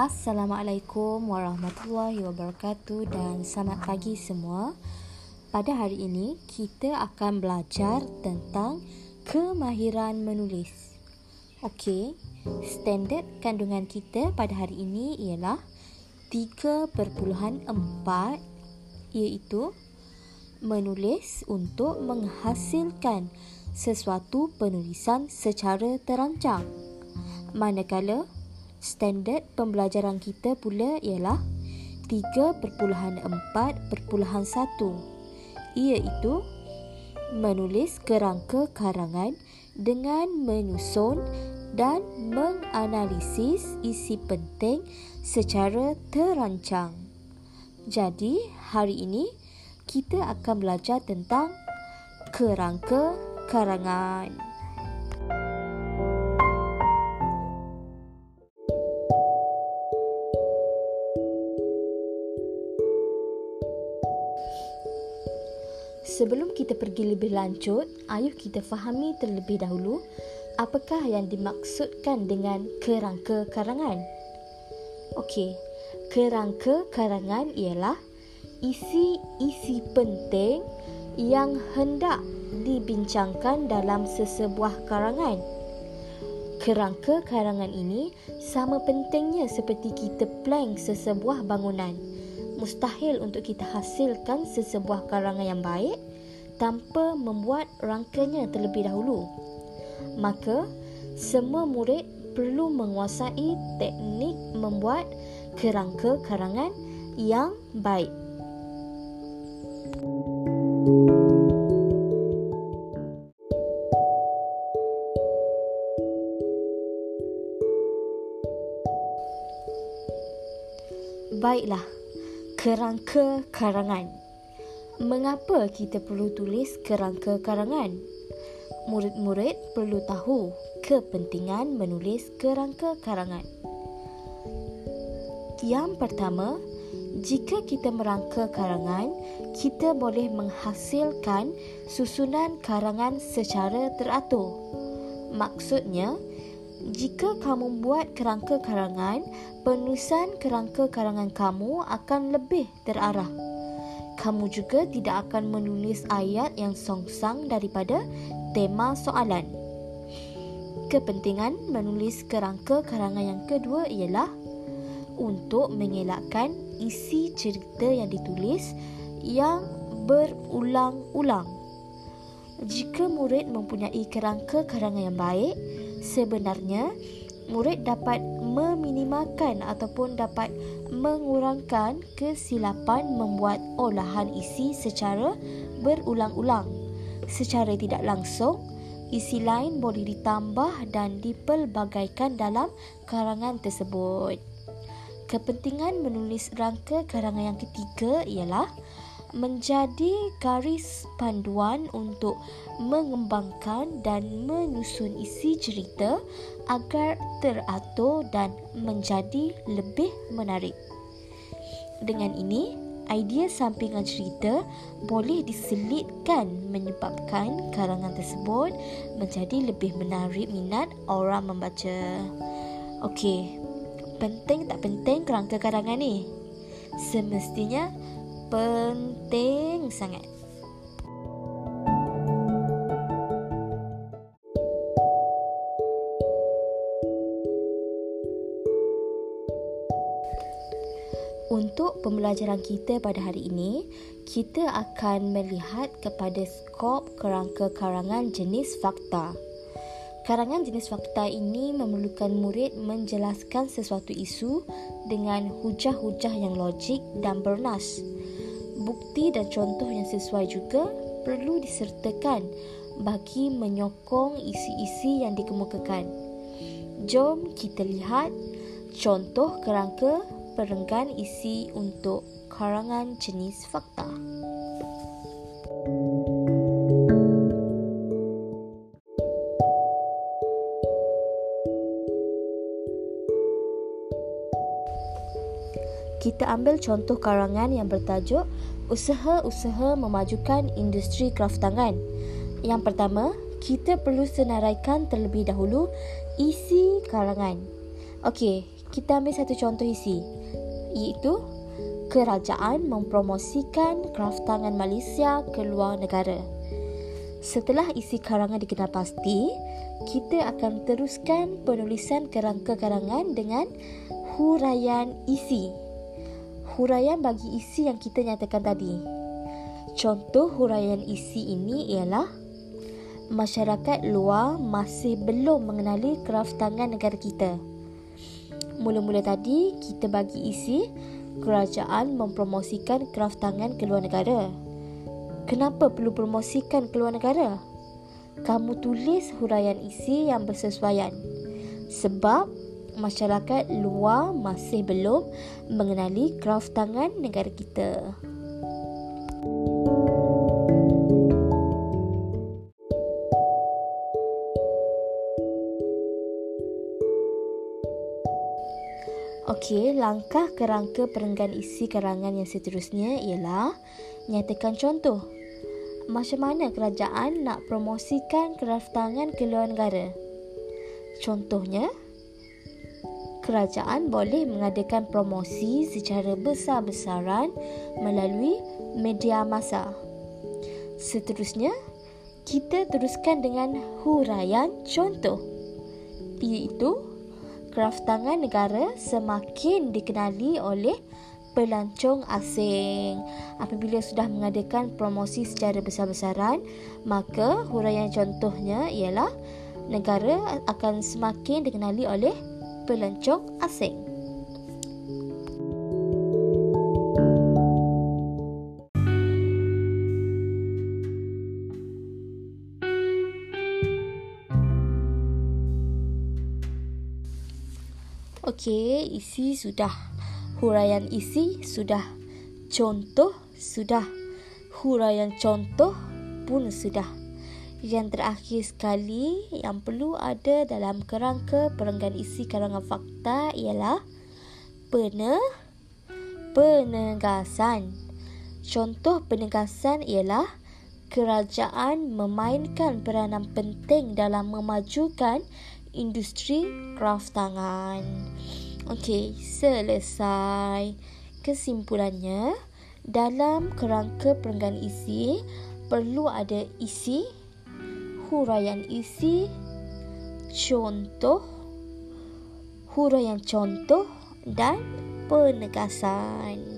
Assalamualaikum warahmatullahi wabarakatuh dan selamat pagi semua. Pada hari ini kita akan belajar tentang kemahiran menulis. Okey, standard kandungan kita pada hari ini ialah 3.4 iaitu menulis untuk menghasilkan sesuatu penulisan secara terancang. Manakala standard pembelajaran kita pula ialah 3.4.1 iaitu menulis kerangka karangan dengan menyusun dan menganalisis isi penting secara terancang. Jadi, hari ini kita akan belajar tentang kerangka karangan. Sebelum kita pergi lebih lanjut, ayuh kita fahami terlebih dahulu apakah yang dimaksudkan dengan kerangka karangan. Okey, kerangka karangan ialah isi-isi penting yang hendak dibincangkan dalam sesebuah karangan. Kerangka karangan ini sama pentingnya seperti kita plan sesebuah bangunan mustahil untuk kita hasilkan sesebuah karangan yang baik tanpa membuat rangkanya terlebih dahulu. Maka, semua murid perlu menguasai teknik membuat kerangka karangan yang baik. Baiklah kerangka karangan. Mengapa kita perlu tulis kerangka karangan? Murid-murid perlu tahu kepentingan menulis kerangka karangan. Yang pertama, jika kita merangka karangan, kita boleh menghasilkan susunan karangan secara teratur. Maksudnya, jika kamu buat kerangka karangan, penulisan kerangka karangan kamu akan lebih terarah. Kamu juga tidak akan menulis ayat yang songsang daripada tema soalan. Kepentingan menulis kerangka karangan yang kedua ialah untuk mengelakkan isi cerita yang ditulis yang berulang-ulang. Jika murid mempunyai kerangka karangan yang baik, sebenarnya murid dapat meminimalkan ataupun dapat mengurangkan kesilapan membuat olahan isi secara berulang-ulang. Secara tidak langsung, isi lain boleh ditambah dan dipelbagaikan dalam karangan tersebut. Kepentingan menulis rangka karangan yang ketiga ialah menjadi garis panduan untuk mengembangkan dan menyusun isi cerita agar teratur dan menjadi lebih menarik. Dengan ini, idea sampingan cerita boleh diselitkan menyebabkan karangan tersebut menjadi lebih menarik minat orang membaca. Okey, penting tak penting kerangka karangan ni? Semestinya penting sangat. Untuk pembelajaran kita pada hari ini, kita akan melihat kepada skop kerangka karangan jenis fakta. Karangan jenis fakta ini memerlukan murid menjelaskan sesuatu isu dengan hujah-hujah yang logik dan bernas bukti dan contoh yang sesuai juga perlu disertakan bagi menyokong isi-isi yang dikemukakan. Jom kita lihat contoh kerangka perenggan isi untuk karangan jenis fakta. Kita ambil contoh karangan yang bertajuk usaha-usaha memajukan industri kraftangan. Yang pertama, kita perlu senaraikan terlebih dahulu isi karangan. Okey, kita ambil satu contoh isi iaitu kerajaan mempromosikan kraftangan Malaysia ke luar negara. Setelah isi karangan dikenal pasti, kita akan teruskan penulisan kerangka karangan dengan huraian isi. Huraian bagi isi yang kita nyatakan tadi. Contoh huraian isi ini ialah masyarakat luar masih belum mengenali kraftangan negara kita. Mula-mula tadi kita bagi isi kerajaan mempromosikan kraftangan ke luar negara kenapa perlu promosikan keluar negara? Kamu tulis huraian isi yang bersesuaian. Sebab masyarakat luar masih belum mengenali kraft tangan negara kita. Okey, langkah kerangka perenggan isi karangan yang seterusnya ialah nyatakan contoh macam mana kerajaan nak promosikan kraftangan ke luar negara. Contohnya, kerajaan boleh mengadakan promosi secara besar-besaran melalui media masa. Seterusnya, kita teruskan dengan huraian contoh. Iaitu, kraftangan negara semakin dikenali oleh pelancong asing. Apabila sudah mengadakan promosi secara besar-besaran, maka huraian contohnya ialah negara akan semakin dikenali oleh pelancong asing. Okey, isi sudah huraian isi sudah, contoh sudah, huraian contoh pun sudah. Yang terakhir sekali yang perlu ada dalam kerangka perenggan isi karangan fakta ialah pene penegasan. Contoh penegasan ialah kerajaan memainkan peranan penting dalam memajukan industri kraft tangan. Okey, selesai. Kesimpulannya, dalam kerangka perenggan isi, perlu ada isi, huraian isi, contoh, huraian contoh dan penegasan.